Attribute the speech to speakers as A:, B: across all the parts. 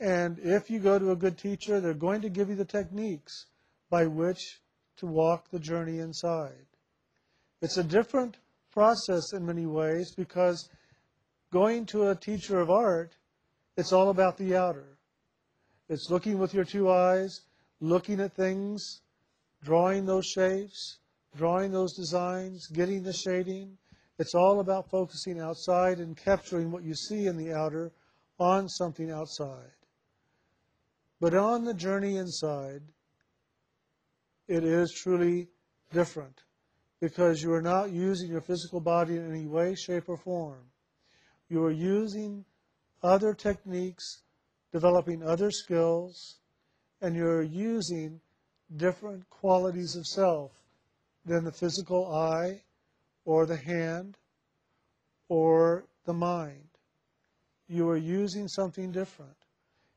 A: And if you go to a good teacher, they're going to give you the techniques by which to walk the journey inside. It's a different process in many ways because going to a teacher of art, it's all about the outer. It's looking with your two eyes, looking at things, drawing those shapes, drawing those designs, getting the shading. It's all about focusing outside and capturing what you see in the outer on something outside. But on the journey inside, it is truly different because you are not using your physical body in any way, shape, or form. You are using other techniques, developing other skills, and you're using different qualities of self than the physical eye or the hand or the mind. You are using something different.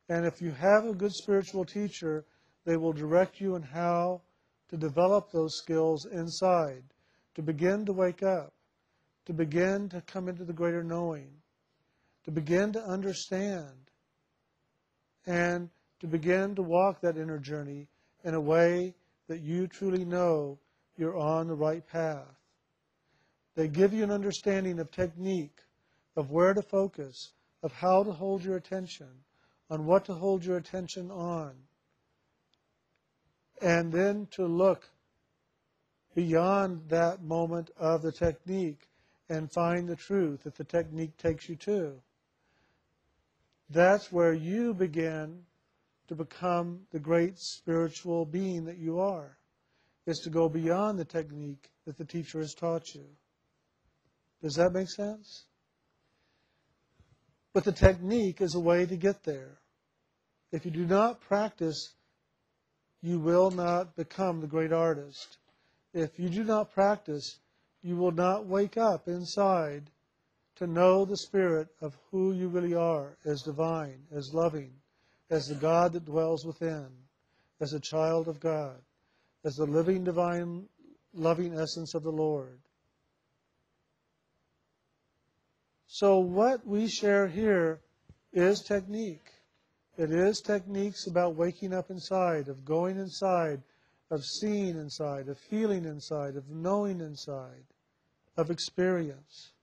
A: And if you have a good spiritual teacher, they will direct you in how to develop those skills inside, to begin to wake up, to begin to come into the greater knowing, to begin to understand, and to begin to walk that inner journey in a way that you truly know you're on the right path. They give you an understanding of technique, of where to focus, of how to hold your attention, on what to hold your attention on, and then to look beyond that moment of the technique and find the truth that the technique takes you to. That's where you begin to become the great spiritual being that you are, is to go beyond the technique that the teacher has taught you. Does that make sense? But the technique is a way to get there. If you do not practice, you will not become the great artist. If you do not practice, you will not wake up inside to know the spirit of who you really are as divine, as loving, as the God that dwells within, as a child of God, as the living, divine, loving essence of the Lord. So, what we share here is technique. It is techniques about waking up inside, of going inside, of seeing inside, of feeling inside, of knowing inside, of experience.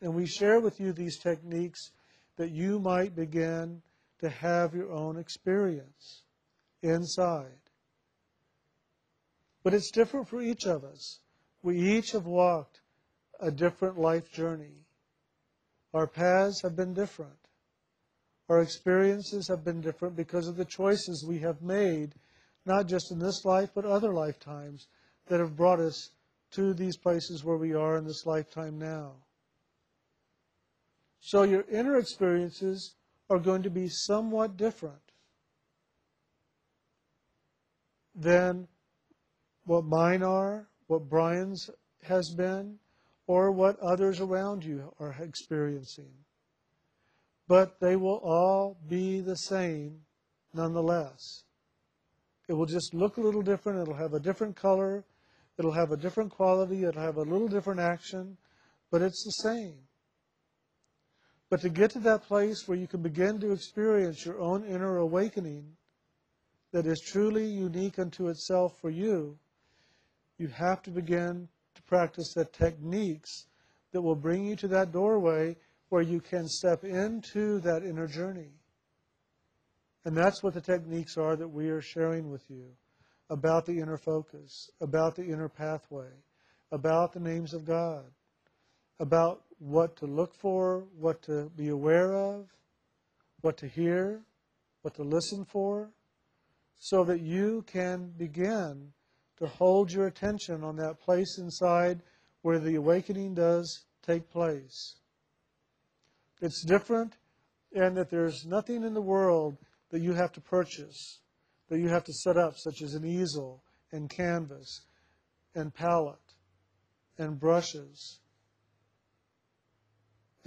A: And we share with you these techniques that you might begin to have your own experience inside. But it's different for each of us. We each have walked a different life journey. Our paths have been different. Our experiences have been different because of the choices we have made, not just in this life, but other lifetimes that have brought us to these places where we are in this lifetime now. So your inner experiences are going to be somewhat different than what mine are, what Brian's has been, or what others around you are experiencing. But they will all be the same nonetheless. It will just look a little different. It'll have a different color. It'll have a different quality. It'll have a little different action. But it's the same. But to get to that place where you can begin to experience your own inner awakening that is truly unique unto itself for you, you have to begin to practice the techniques that will bring you to that doorway where you can step into that inner journey. And that's what the techniques are that we are sharing with you about the inner focus, about the inner pathway, about the names of God, about what to look for, what to be aware of, what to hear, what to listen for, so that you can begin to hold your attention on that place inside where the awakening does take place. It's different and that there's nothing in the world that you have to purchase, that you have to set up, such as an easel and canvas and palette and brushes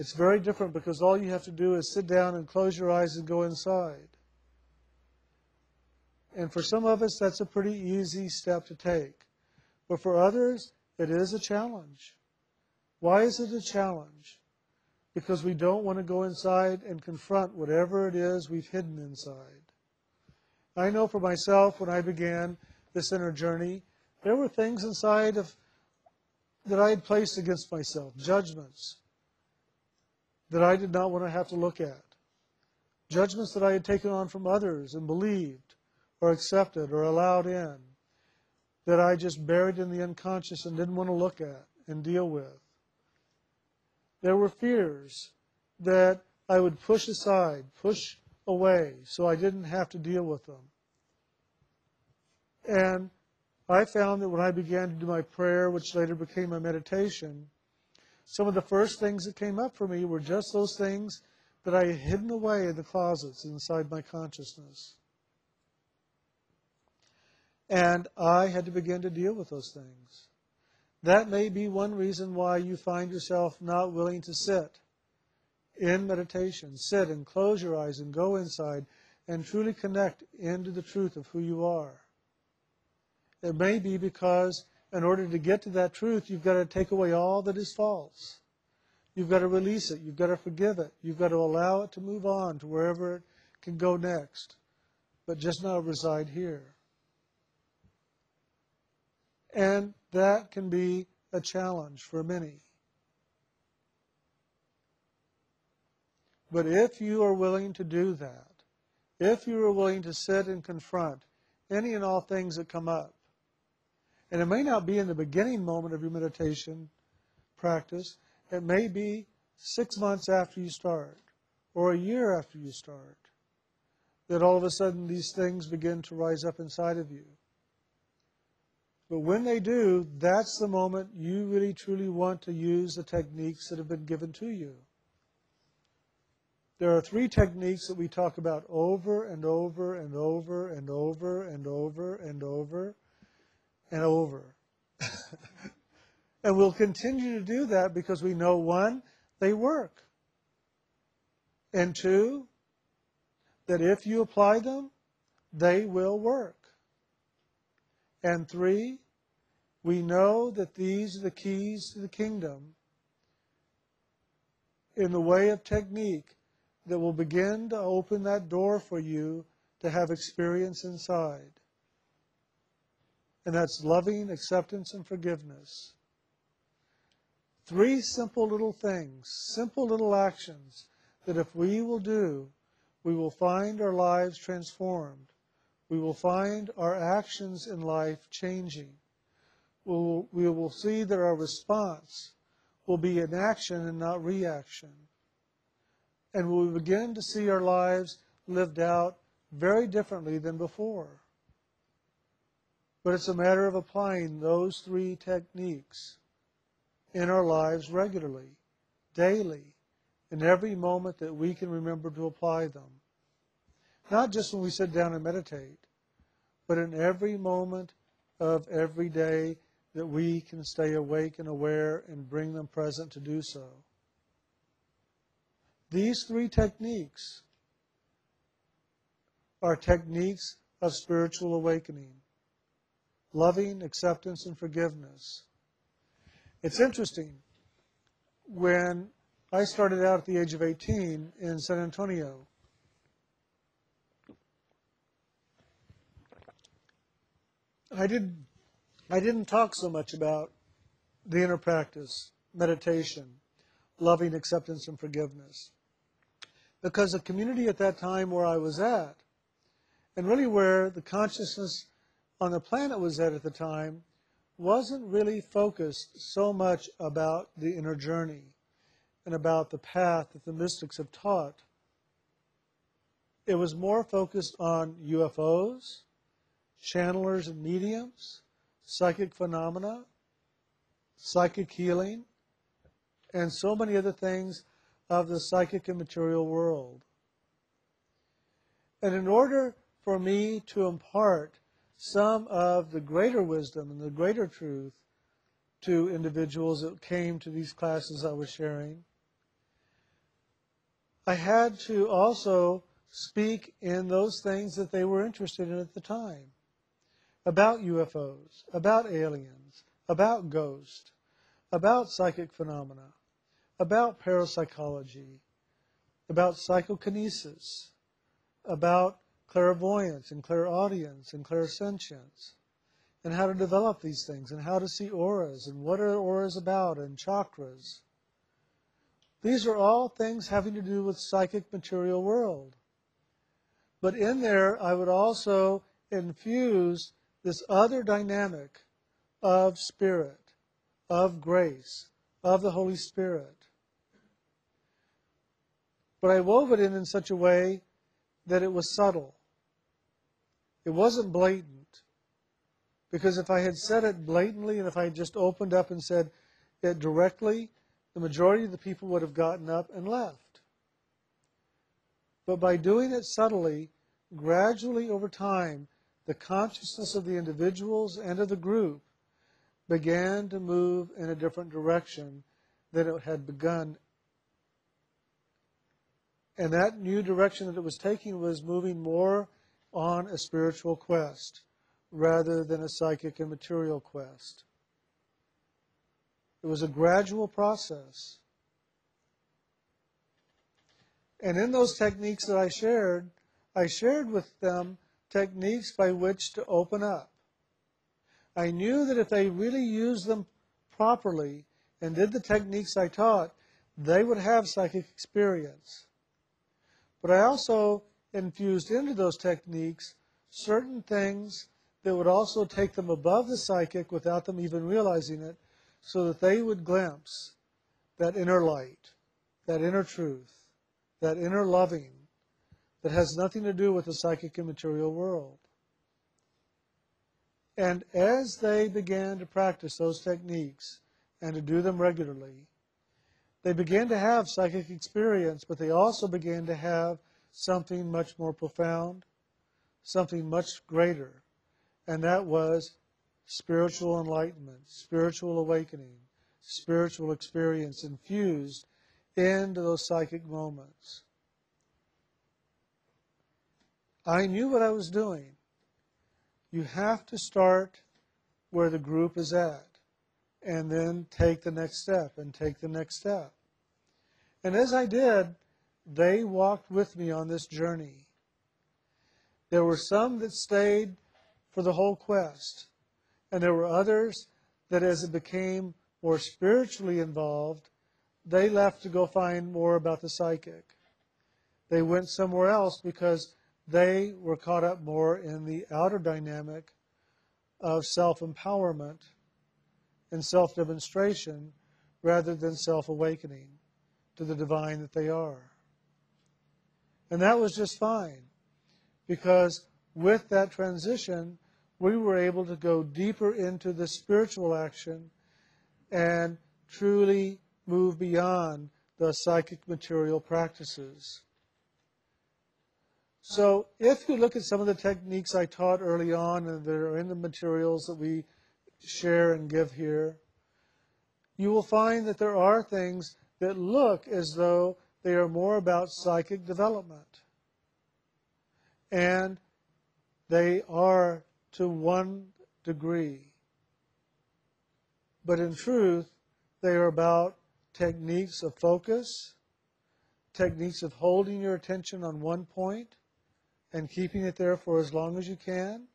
A: it's very different because all you have to do is sit down and close your eyes and go inside. And for some of us, that's a pretty easy step to take. But for others, it is a challenge. Why is it a challenge? because we don't want to go inside and confront whatever it is we've hidden inside. I know for myself when I began this inner journey, there were things inside of that I had placed against myself, judgments that I did not want to have to look at, judgments that I had taken on from others and believed or accepted or allowed in that I just buried in the unconscious and didn't want to look at and deal with. There were fears that I would push aside, push away, so I didn't have to deal with them. And I found that when I began to do my prayer, which later became my meditation, some of the first things that came up for me were just those things that I had hidden away in the closets inside my consciousness. And I had to begin to deal with those things. That may be one reason why you find yourself not willing to sit in meditation. Sit and close your eyes and go inside and truly connect into the truth of who you are. It may be because in order to get to that truth, you've got to take away all that is false. You've got to release it. You've got to forgive it. You've got to allow it to move on to wherever it can go next, but just not reside here. And that can be a challenge for many. But if you are willing to do that, if you are willing to sit and confront any and all things that come up, and it may not be in the beginning moment of your meditation practice. It may be six months after you start or a year after you start that all of a sudden these things begin to rise up inside of you. But when they do, that's the moment you really truly want to use the techniques that have been given to you. There are three techniques that we talk about over and over and over and over and over and over and over. and we'll continue to do that because we know one, they work. And two, that if you apply them, they will work. And three, we know that these are the keys to the kingdom in the way of technique that will begin to open that door for you to have experience inside and that's loving, acceptance, and forgiveness. Three simple little things, simple little actions that if we will do, we will find our lives transformed. We will find our actions in life changing. We will, see that our response will be an action and not reaction. And we will begin to see our lives lived out very differently than before. But it's a matter of applying those three techniques in our lives regularly, daily, in every moment that we can remember to apply them. Not just when we sit down and meditate, but in every moment of every day that we can stay awake and aware and bring them present to do so. These three techniques are techniques of spiritual awakening loving, acceptance, and forgiveness. It's interesting. When I started out at the age of 18 in San Antonio, I didn't, I didn't talk so much about the inner practice, meditation, loving, acceptance, and forgiveness. Because the community at that time where I was at, and really where the consciousness on the planet was at at the time wasn't really focused so much about the inner journey and about the path that the mystics have taught. It was more focused on UFOs, channelers and mediums, psychic phenomena, psychic healing, and so many other things of the psychic and material world. And in order for me to impart some of the greater wisdom and the greater truth to individuals that came to these classes I was sharing. I had to also speak in those things that they were interested in at the time about UFOs, about aliens, about ghosts, about psychic phenomena, about parapsychology, about psychokinesis, about clairvoyance and clairaudience and clairsentience, and how to develop these things, and how to see auras, and what are auras about, and chakras. These are all things having to do with psychic material world. But in there, I would also infuse this other dynamic of spirit, of grace, of the Holy Spirit. But I wove it in in such a way that it was subtle. It wasn't blatant. Because if I had said it blatantly and if I had just opened up and said it directly, the majority of the people would have gotten up and left. But by doing it subtly, gradually over time, the consciousness of the individuals and of the group began to move in a different direction than it had begun. And that new direction that it was taking was moving more on a spiritual quest rather than a psychic and material quest. It was a gradual process. And in those techniques that I shared, I shared with them techniques by which to open up. I knew that if they really used them properly and did the techniques I taught, they would have psychic experience. But I also infused into those techniques certain things that would also take them above the psychic without them even realizing it, so that they would glimpse that inner light, that inner truth, that inner loving that has nothing to do with the psychic and material world. And as they began to practice those techniques and to do them regularly, they began to have psychic experience, but they also began to have something much more profound, something much greater, and that was spiritual enlightenment, spiritual awakening, spiritual experience infused into those psychic moments. I knew what I was doing. You have to start where the group is at and then take the next step and take the next step. And as I did, they walked with me on this journey. There were some that stayed for the whole quest, and there were others that, as it became more spiritually involved, they left to go find more about the psychic. They went somewhere else because they were caught up more in the outer dynamic of self empowerment and self demonstration rather than self awakening to the divine that they are. And that was just fine because with that transition, we were able to go deeper into the spiritual action and truly move beyond the psychic material practices. So if you look at some of the techniques I taught early on and that are in the materials that we share and give here, you will find that there are things that look as though they are more about psychic development. And they are to one degree. But in truth, they are about techniques of focus, techniques of holding your attention on one point, and keeping it there for as long as you can.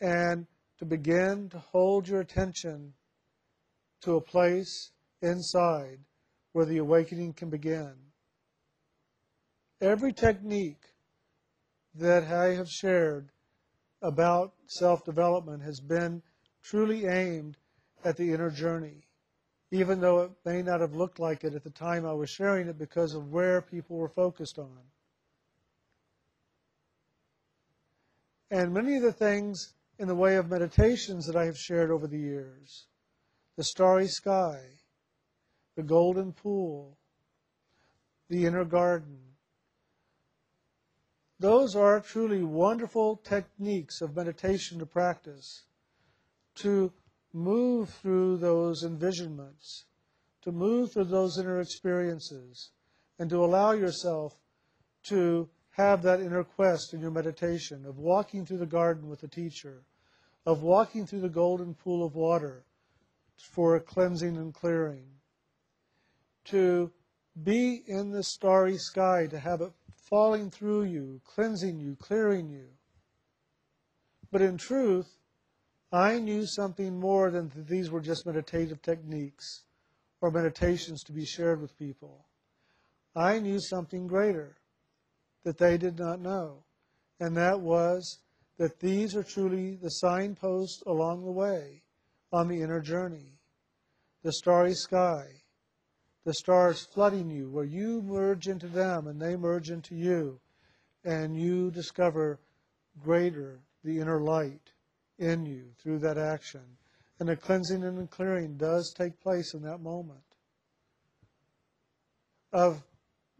A: And to begin to hold your attention to a place inside where the awakening can begin. Every technique that I have shared about self development has been truly aimed at the inner journey, even though it may not have looked like it at the time I was sharing it because of where people were focused on. And many of the things in the way of meditations that I have shared over the years the starry sky, the golden pool, the inner garden. Those are truly wonderful techniques of meditation to practice, to move through those envisionments, to move through those inner experiences, and to allow yourself to have that inner quest in your meditation of walking through the garden with the teacher, of walking through the golden pool of water for cleansing and clearing, to be in the starry sky, to have it falling through you, cleansing you, clearing you. But in truth, I knew something more than that these were just meditative techniques or meditations to be shared with people. I knew something greater that they did not know, and that was that these are truly the signposts along the way on the inner journey. The starry sky, the stars flooding you, where you merge into them and they merge into you, and you discover greater the inner light in you through that action. And the cleansing and the clearing does take place in that moment. Of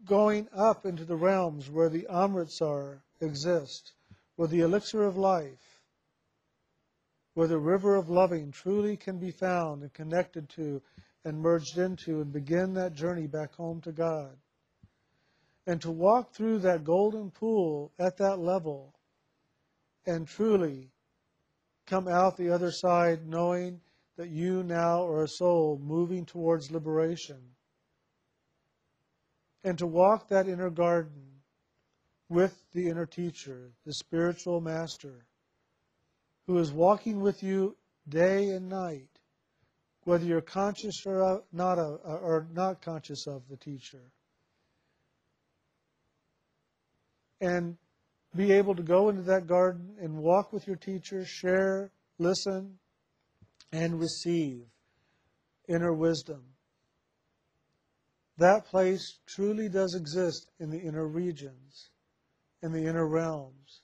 A: going up into the realms where the Amritsar exist, where the elixir of life, where the river of loving truly can be found and connected to and merged into and begin that journey back home to God. And to walk through that golden pool at that level and truly come out the other side knowing that you now are a soul moving towards liberation. And to walk that inner garden with the inner teacher, the spiritual master, who is walking with you day and night, whether you're conscious or uh, not, uh, or not conscious of the teacher. And be able to go into that garden and walk with your teacher, share, listen, and receive inner wisdom. That place truly does exist in the inner regions, in the inner realms.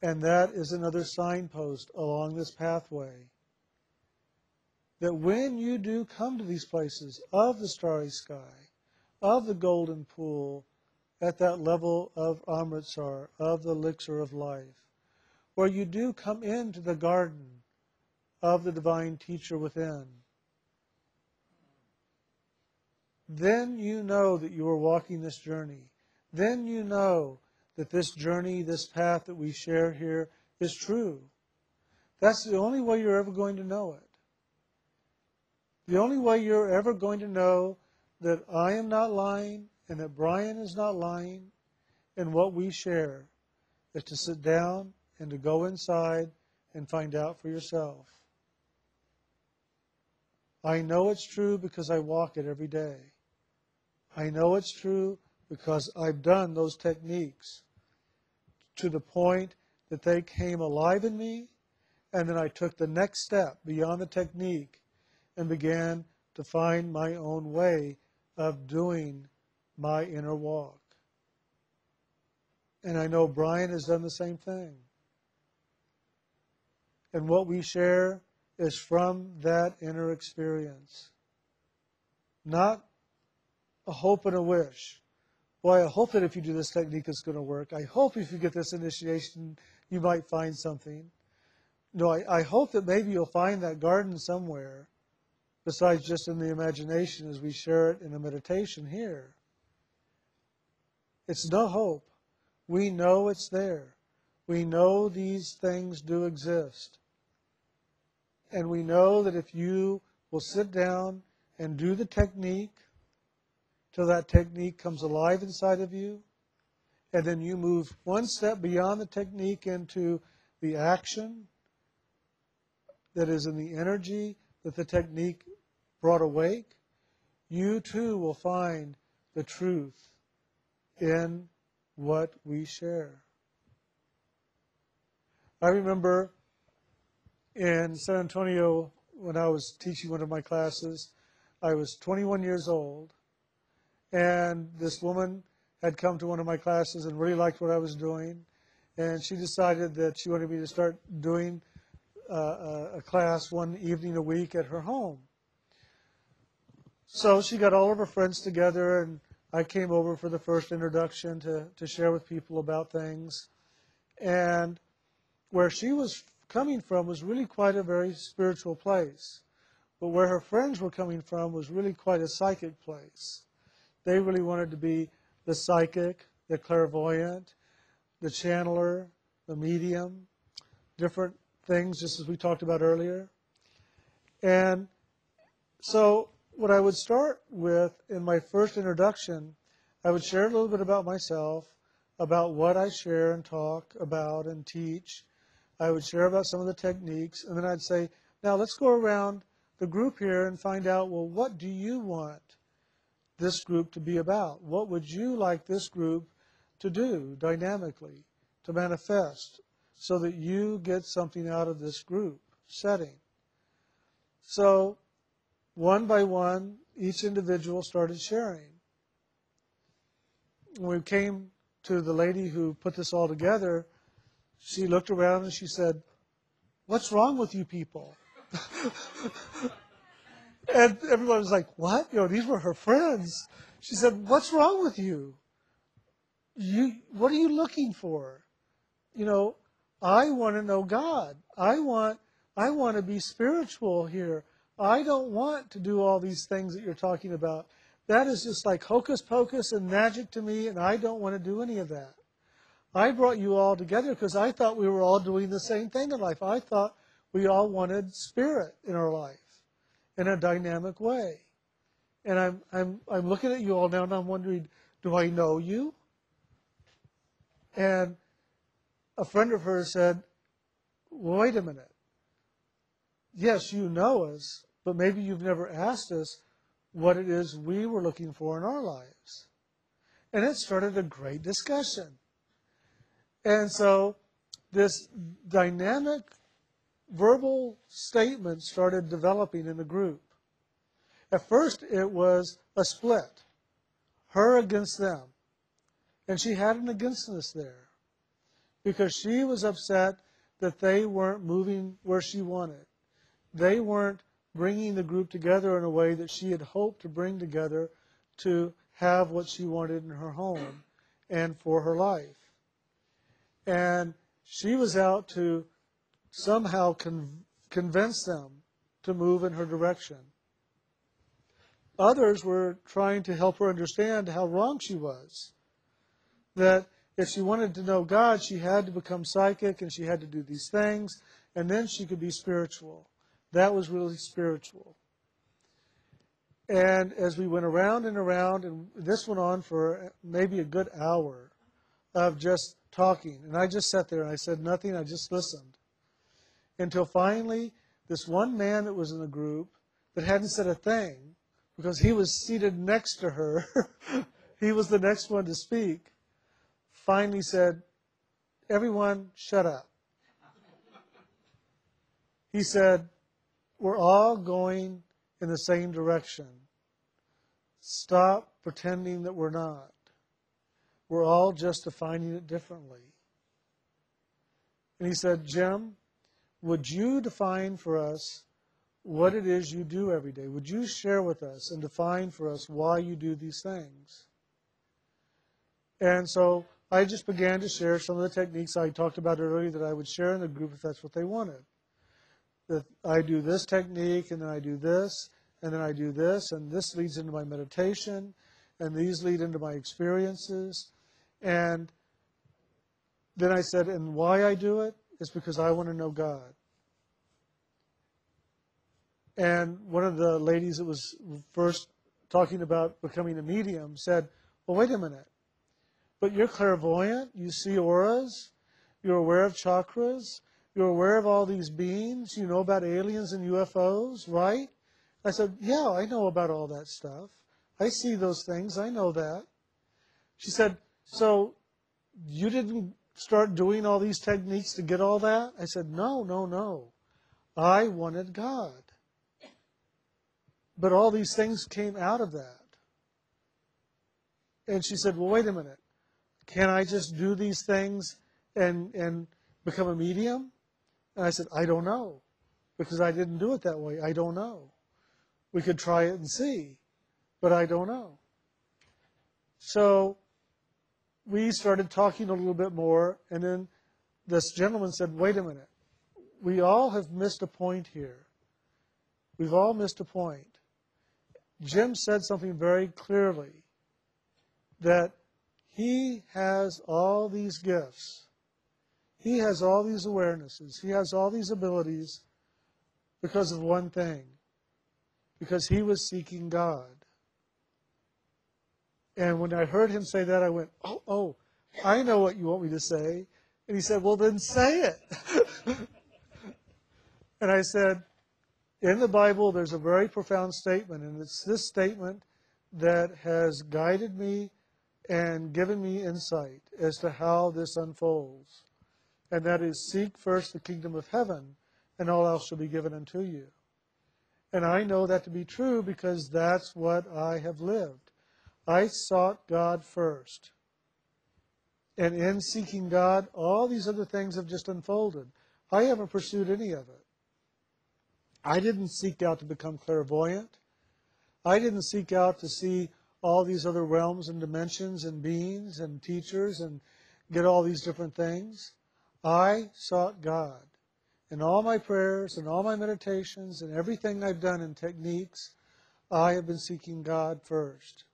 A: And that is another signpost along this pathway. That when you do come to these places of the starry sky, of the golden pool, at that level of Amritsar, of the elixir of life, where you do come into the garden of the divine teacher within. Then you know that you are walking this journey. Then you know that this journey, this path that we share here is true. That's the only way you're ever going to know it. The only way you're ever going to know that I am not lying and that Brian is not lying in what we share is to sit down and to go inside and find out for yourself. I know it's true because I walk it every day. I know it's true because I've done those techniques to the point that they came alive in me, and then I took the next step beyond the technique and began to find my own way of doing my inner walk. And I know Brian has done the same thing. And what we share is from that inner experience, not a hope and a wish. Boy, I hope that if you do this technique, it's going to work. I hope if you get this initiation, you might find something. No, I, I hope that maybe you'll find that garden somewhere besides just in the imagination as we share it in a meditation here. It's no hope. We know it's there. We know these things do exist. And we know that if you will sit down and do the technique till that technique comes alive inside of you, and then you move one step beyond the technique into the action that is in the energy that the technique brought awake, you too will find the truth in what we share. I remember in San Antonio when I was teaching one of my classes, I was 21 years old, and this woman had come to one of my classes and really liked what I was doing, and she decided that she wanted me to start doing uh, a class one evening a week at her home. So she got all of her friends together and I came over for the first introduction to, to share with people about things. And where she was coming from was really quite a very spiritual place. But where her friends were coming from was really quite a psychic place. They really wanted to be the psychic, the clairvoyant, the channeler, the medium, different things, just as we talked about earlier. And so what I would start with in my first introduction, I would share a little bit about myself, about what I share and talk about and teach. I would share about some of the techniques, and then I'd say, now let's go around the group here and find out, well, what do you want this group to be about? What would you like this group to do dynamically, to manifest, so that you get something out of this group setting? So, one by one, each individual started sharing. When we came to the lady who put this all together, she looked around and she said, What's wrong with you people? and everyone was like, What? You know, these were her friends. She said, What's wrong with you? You what are you looking for? You know, I want to know God. I want I want to be spiritual here. I don't want to do all these things that you're talking about. That is just like hocus pocus and magic to me, and I don't want to do any of that. I brought you all together because I thought we were all doing the same thing in life. I thought we all wanted spirit in our life in a dynamic way. And I'm, I'm, I'm looking at you all now and I'm wondering, do I know you? And a friend of hers said, wait a minute. Yes, you know us, but maybe you've never asked us what it is we were looking for in our lives. And it started a great discussion. And so this dynamic verbal statements started developing in the group. At first, it was a split her against them. And she had an againstness there because she was upset that they weren't moving where she wanted. They weren't bringing the group together in a way that she had hoped to bring together to have what she wanted in her home and for her life. And she was out to somehow con- convince them to move in her direction. Others were trying to help her understand how wrong she was. That if she wanted to know God, she had to become psychic and she had to do these things, and then she could be spiritual. That was really spiritual. And as we went around and around, and this went on for maybe a good hour of just talking. And I just sat there and I said nothing, I just listened. Until finally, this one man that was in the group that hadn't said a thing, because he was seated next to her, he was the next one to speak, finally said, Everyone, shut up. He said, We're all going in the same direction. Stop pretending that we're not. We're all just defining it differently. And he said, Jim, would you define for us what it is you do every day? Would you share with us and define for us why you do these things? And so I just began to share some of the techniques I talked about earlier that I would share in the group if that's what they wanted. That I do this technique, and then I do this, and then I do this, and this leads into my meditation, and these lead into my experiences, and then I said, and why I do it is because I want to know God. And one of the ladies that was first talking about becoming a medium said, well, wait a minute. But you're clairvoyant, you see auras, you're aware of chakras, you're aware of all these beings, you know about aliens and UFOs, right? I said, yeah, I know about all that stuff. I see those things, I know that. She said, so you didn't start doing all these techniques to get all that? I said, no, no, no. I wanted God. But all these things came out of that. And she said, well, wait a minute. Can I just do these things and, and become a medium? And I said, I don't know. Because I didn't do it that way. I don't know. We could try it and see. But I don't know. So we started talking a little bit more, and then this gentleman said, Wait a minute. We all have missed a point here. We've all missed a point. Jim said something very clearly that he has all these gifts. He has all these awarenesses. He has all these abilities because of one thing because he was seeking God. And when I heard him say that, I went, Oh, oh, I know what you want me to say. And he said, Well, then say it. and I said, In the Bible, there's a very profound statement, and it's this statement that has guided me and given me insight as to how this unfolds. And that is seek first the kingdom of heaven, and all else shall be given unto you. And I know that to be true because that's what I have lived. I sought God first. And in seeking God, all these other things have just unfolded. I haven't pursued any of it. I didn't seek out to become clairvoyant. I didn't seek out to see all these other realms and dimensions and beings and teachers and get all these different things. I sought God. In all my prayers and all my meditations and everything I've done in techniques, I have been seeking God first.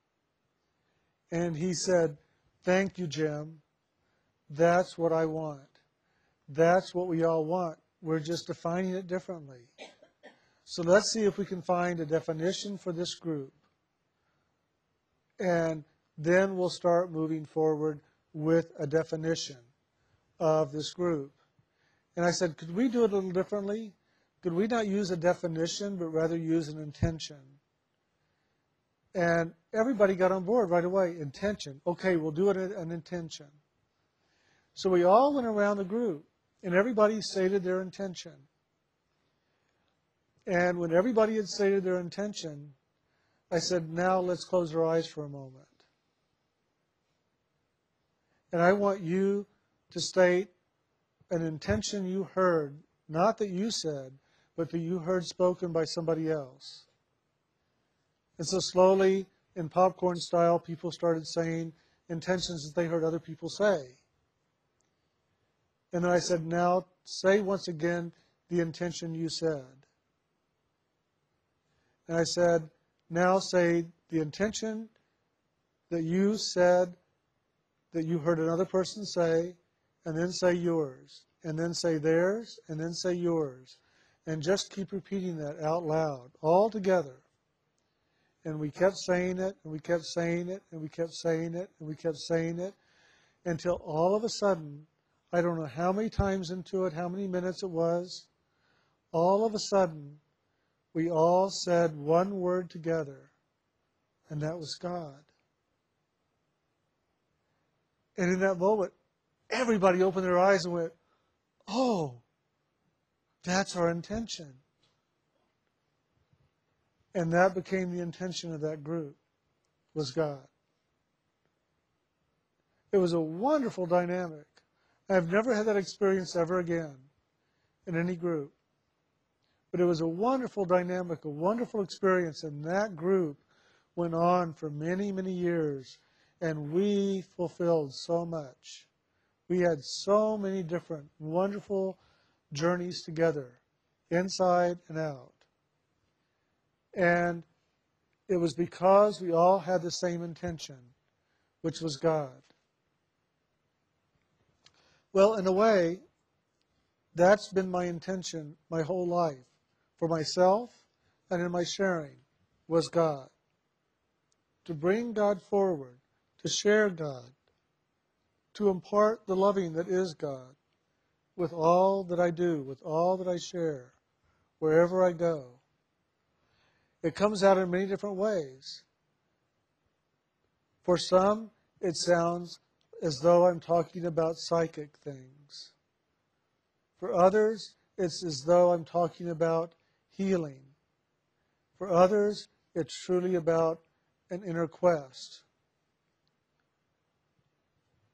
A: And he said, Thank you, Jim. That's what I want. That's what we all want. We're just defining it differently. So let's see if we can find a definition for this group. And then we'll start moving forward with a definition of this group. And I said, could we do it a little differently? Could we not use a definition, but rather use an intention? And everybody got on board right away. Intention. Okay, we'll do it an intention. So we all went around the group, and everybody stated their intention. And when everybody had stated their intention, I said, now let's close our eyes for a moment. And I want you to state an intention you heard, not that you said, but that you heard spoken by somebody else. And so slowly, in popcorn style, people started saying intentions that they heard other people say. And then I said, now say once again the intention you said. And I said, now say the intention that you said that you heard another person say, and then say yours, and then say theirs, and then say yours. And just keep repeating that out loud, all together. And we kept saying it, and we kept saying it, and we kept saying it, and we kept saying it, until all of a sudden, I don't know how many times into it, how many minutes it was, all of a sudden, we all said one word together, and that was God. And in that moment, everybody opened their eyes and went, Oh, that's our intention. And that became the intention of that group, was God. It was a wonderful dynamic. I've never had that experience ever again in any group. But it was a wonderful dynamic, a wonderful experience, and that group went on for many, many years, and we fulfilled so much. We had so many different wonderful journeys together, inside and out. And it was because we all had the same intention, which was God. Well, in a way, that's been my intention my whole life for myself and in my sharing was God. To bring God forward, to share God, to impart the loving that is God with all that I do, with all that I share, wherever I go. It comes out in many different ways. For some, it sounds as though I'm talking about psychic things. For others, it's as though I'm talking about healing. For others, it's truly about an inner quest.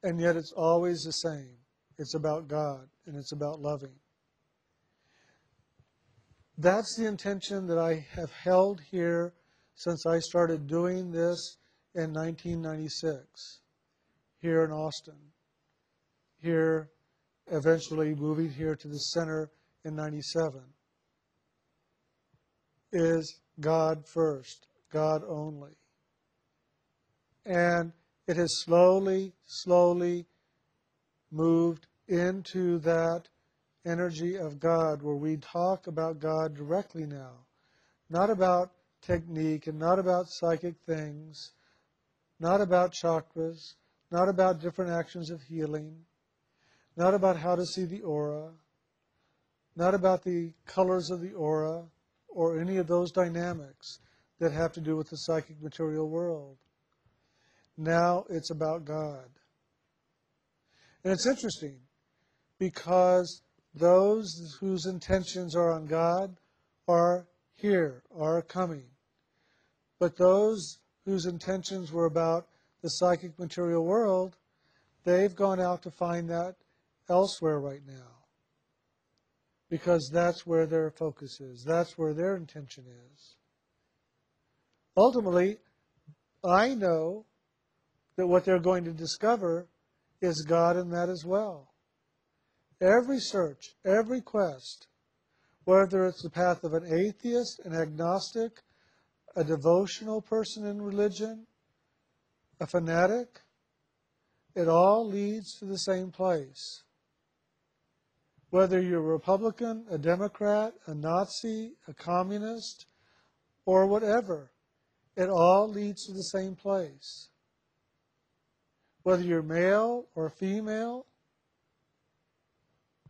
A: And yet it's always the same. It's about God and it's about loving. That's the intention that I have held here since I started doing this in 1996 here in Austin. Here, eventually moving here to the center in 97 is God first, God only. And it has slowly, slowly moved into that energy of God where we talk about God directly now. Not about technique and not about psychic things, not about chakras, not about different actions of healing, not about how to see the aura, not about the colors of the aura or any of those dynamics that have to do with the psychic material world. Now it's about God. And it's interesting because those whose intentions are on God are here, are coming. But those whose intentions were about the psychic material world, they've gone out to find that elsewhere right now. Because that's where their focus is, that's where their intention is. Ultimately, I know that what they're going to discover is God in that as well. Every search, every quest, whether it's the path of an atheist, an agnostic, a devotional person in religion, a fanatic, it all leads to the same place. Whether you're a Republican, a Democrat, a Nazi, a communist, or whatever, it all leads to the same place. Whether you're male or female,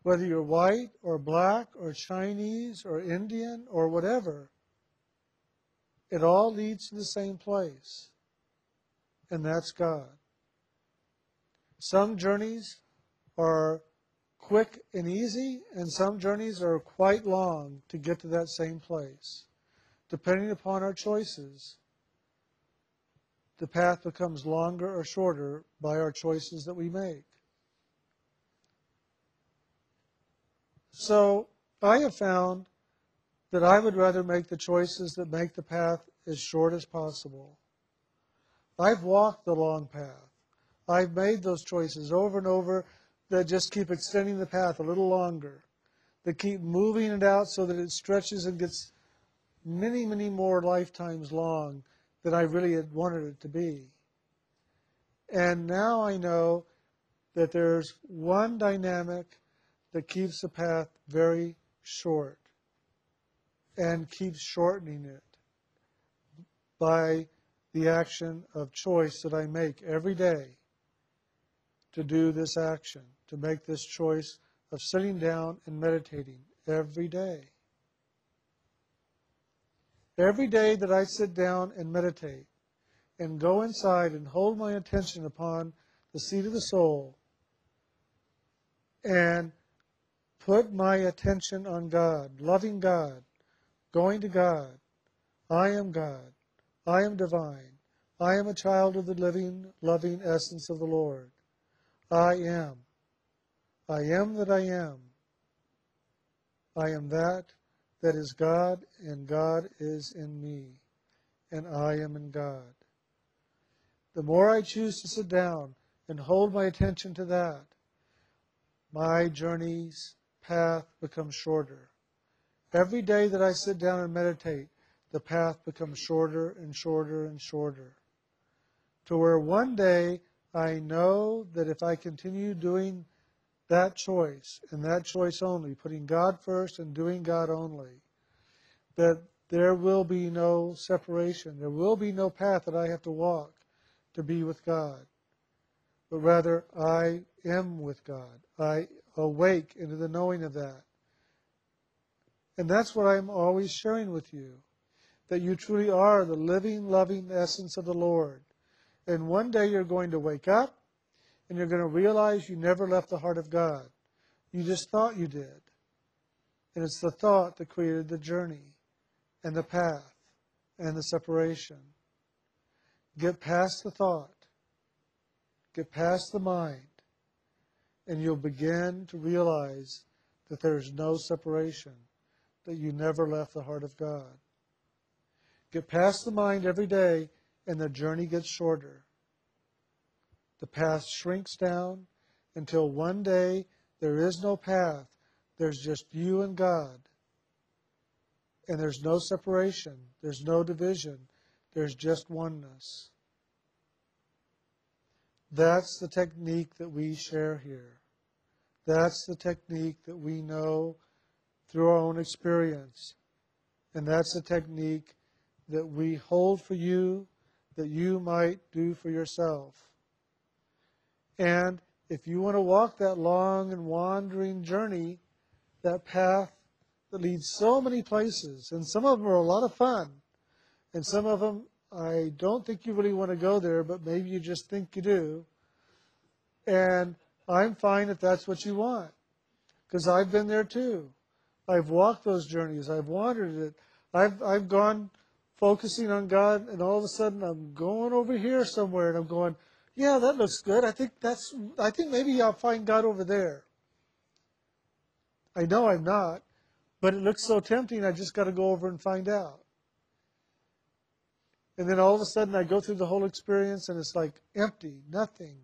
A: whether you're white or black or Chinese or Indian or whatever, it all leads to the same place, and that's God. Some journeys are quick and easy, and some journeys are quite long to get to that same place. Depending upon our choices, the path becomes longer or shorter by our choices that we make. So I have found that I would rather make the choices that make the path as short as possible. I've walked the long path. I've made those choices over and over that just keep extending the path a little longer, that keep moving it out so that it stretches and gets many, many more lifetimes long than I really had wanted it to be. And now I know that there's one dynamic that keeps the path very short and keeps shortening it by the action of choice that I make every day to do this action, to make this choice of sitting down and meditating every day. Every day that I sit down and meditate and go inside and hold my attention upon the seat of the soul and put my attention on God, loving God, going to God. I am God. I am divine. I am a child of the living, loving essence of the Lord. I am. I am that I am. I am that that is God, and God is in me, and I am in God. The more I choose to sit down and hold my attention to that, my journeys path becomes shorter. Every day that I sit down and meditate, the path becomes shorter and shorter and shorter. To where one day I know that if I continue doing that choice and that choice only, putting God first and doing God only, that there will be no separation. There will be no path that I have to walk to be with God. But rather, I am with God. I awake into the knowing of that. And that's what I'm always sharing with you that you truly are the living, loving essence of the Lord. And one day you're going to wake up and you're going to realize you never left the heart of God. You just thought you did. And it's the thought that created the journey and the path and the separation. Get past the thought, get past the mind, and you'll begin to realize that there's no separation, that you never left the heart of God. Get past the mind every day, and the journey gets shorter. The path shrinks down until one day there is no path. There's just you and God. And there's no separation. There's no division. There's just oneness. That's the technique that we share here. That's the technique that we know through our own experience. And that's the technique that we hold for you that you might do for yourself. And if you want to walk that long and wandering journey, that path that leads so many places, and some of them are a lot of fun, and some of them I don't think you really want to go there, but maybe you just think you do. And I'm fine if that's what you want, because I've been there too. I've walked those journeys. I've wandered it. I've I've gone focusing on God, and all of a sudden I'm going over here somewhere, and I'm going, yeah, that looks good. I think that's. I think maybe I'll find God over there. I know I'm not, but it looks so tempting. I just got to go over and find out. And then all of a sudden, I go through the whole experience, and it's like empty, nothing,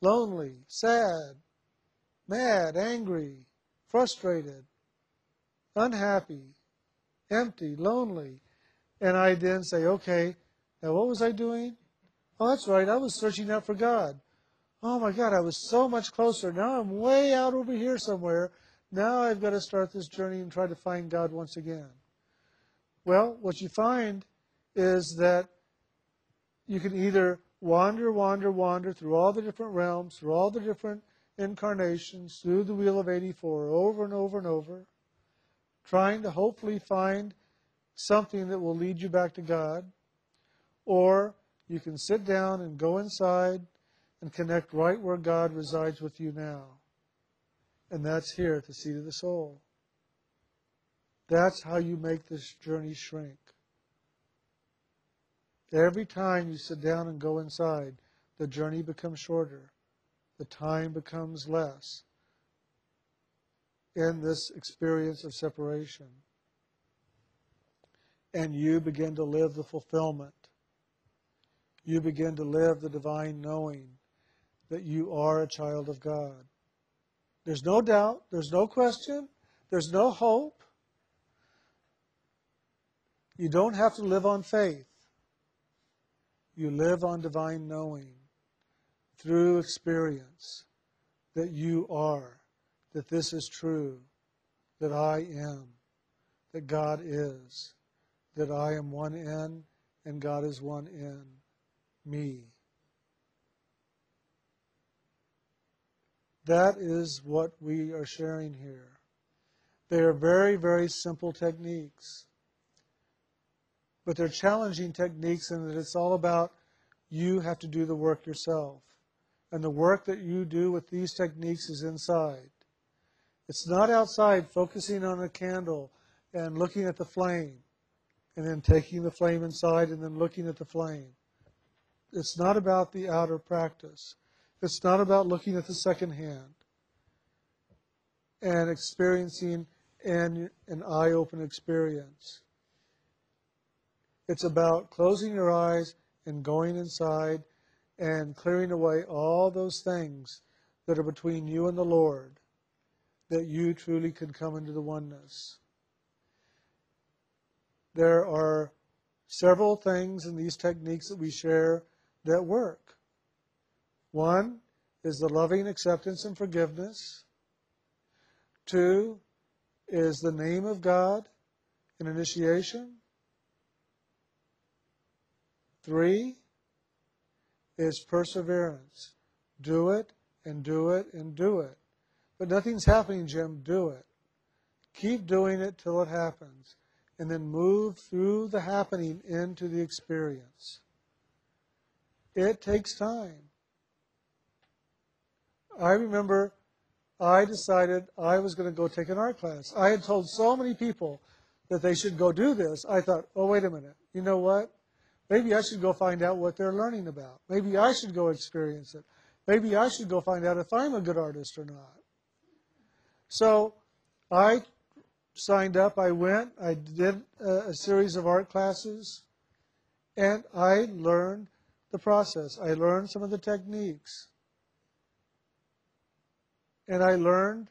A: lonely, sad, mad, angry, frustrated, unhappy, empty, lonely. And I then say, okay, now what was I doing? Oh, that's right, I was searching out for God. Oh my God, I was so much closer. Now I'm way out over here somewhere. Now I've got to start this journey and try to find God once again. Well, what you find is that you can either wander, wander, wander through all the different realms, through all the different incarnations, through the Wheel of 84, over and over and over, trying to hopefully find something that will lead you back to God, or you can sit down and go inside and connect right where God resides with you now. And that's here at the seat of the soul. That's how you make this journey shrink. Every time you sit down and go inside, the journey becomes shorter. The time becomes less in this experience of separation. And you begin to live the fulfillment. You begin to live the divine knowing that you are a child of God. There's no doubt, there's no question, there's no hope. You don't have to live on faith. You live on divine knowing through experience that you are, that this is true, that I am, that God is, that I am one in and God is one in me. That is what we are sharing here. They are very, very simple techniques but they're challenging techniques and that it's all about you have to do the work yourself. And the work that you do with these techniques is inside. It's not outside focusing on a candle and looking at the flame and then taking the flame inside and then looking at the flame. It's not about the outer practice. It's not about looking at the second hand and experiencing an, an eye open experience. It's about closing your eyes and going inside and clearing away all those things that are between you and the Lord that you truly can come into the oneness. There are several things in these techniques that we share that work. One is the loving acceptance and forgiveness. Two is the name of God in initiation. Three is perseverance. Do it and do it and do it. But nothing's happening, Jim. Do it. Keep doing it till it happens. And then move through the happening into the experience. It takes time. I remember I decided I was going to go take an art class. I had told so many people that they should go do this. I thought, oh, wait a minute. You know what? Maybe I should go find out what they're learning about. Maybe I should go experience it. Maybe I should go find out if I'm a good artist or not. So I signed up. I went. I did a, a series of art classes. And I learned the process. I learned some of the techniques. And I learned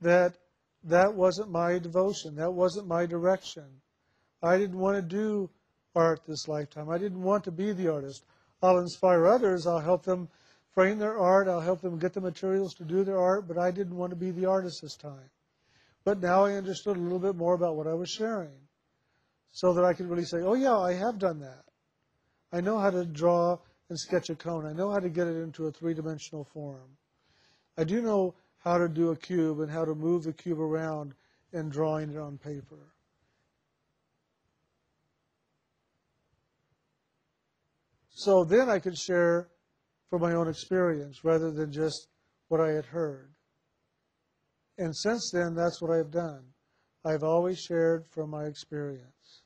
A: that that wasn't my devotion. That wasn't my direction. I didn't want to do art this lifetime. I didn't want to be the artist. I'll inspire others. I'll help them frame their art. I'll help them get the materials to do their art, but I didn't want to be the artist this time. But now I understood a little bit more about what I was sharing. so that I could really say, oh, yeah, I have done that. I know how to draw and sketch a cone. I know how to get it into a three dimensional form. I do know how to do a cube and how to move the cube around in drawing it on paper. So then I could share from my own experience rather than just what I had heard. And since then, that's what I've done. I've always shared from my experience.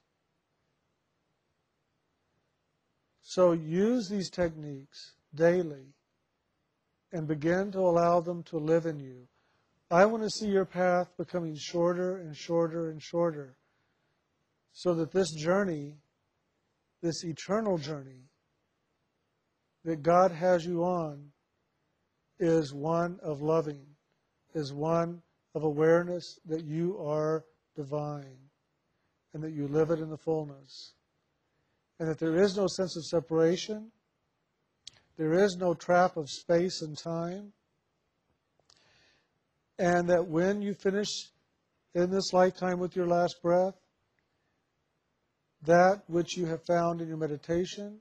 A: So use these techniques daily and begin to allow them to live in you. I want to see your path becoming shorter and shorter and shorter so that this journey, this eternal journey that God has you on, is one of loving, is one of awareness that you are divine and that you live it in the fullness. And that there is no sense of separation, there is no trap of space and time, and that when you finish in this lifetime with your last breath, that which you have found in your meditation,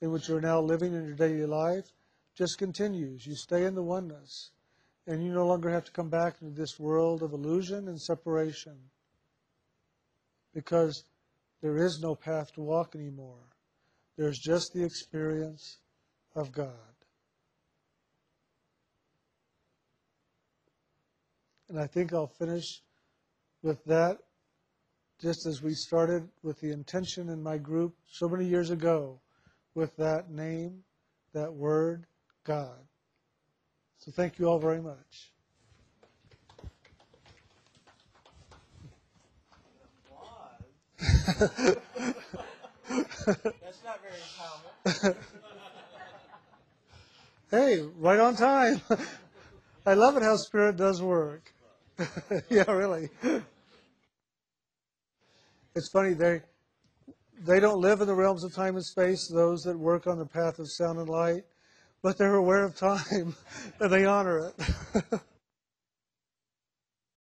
A: in which you're now living in your daily life, just continues. You stay in the oneness, and you no longer have to come back into this world of illusion and separation because there is no path to walk anymore. There's just the experience of God. And I think I'll finish with that just as we started with the intention in my group so many years ago with that name, that word, God. So thank you all very much.
B: That's not very common.
A: Hey, right on time. I love it how spirit does work. yeah, really. It's funny they they don't live in the realms of time and space. Those that work on the path of sound and light, but they're aware of time and they honor it.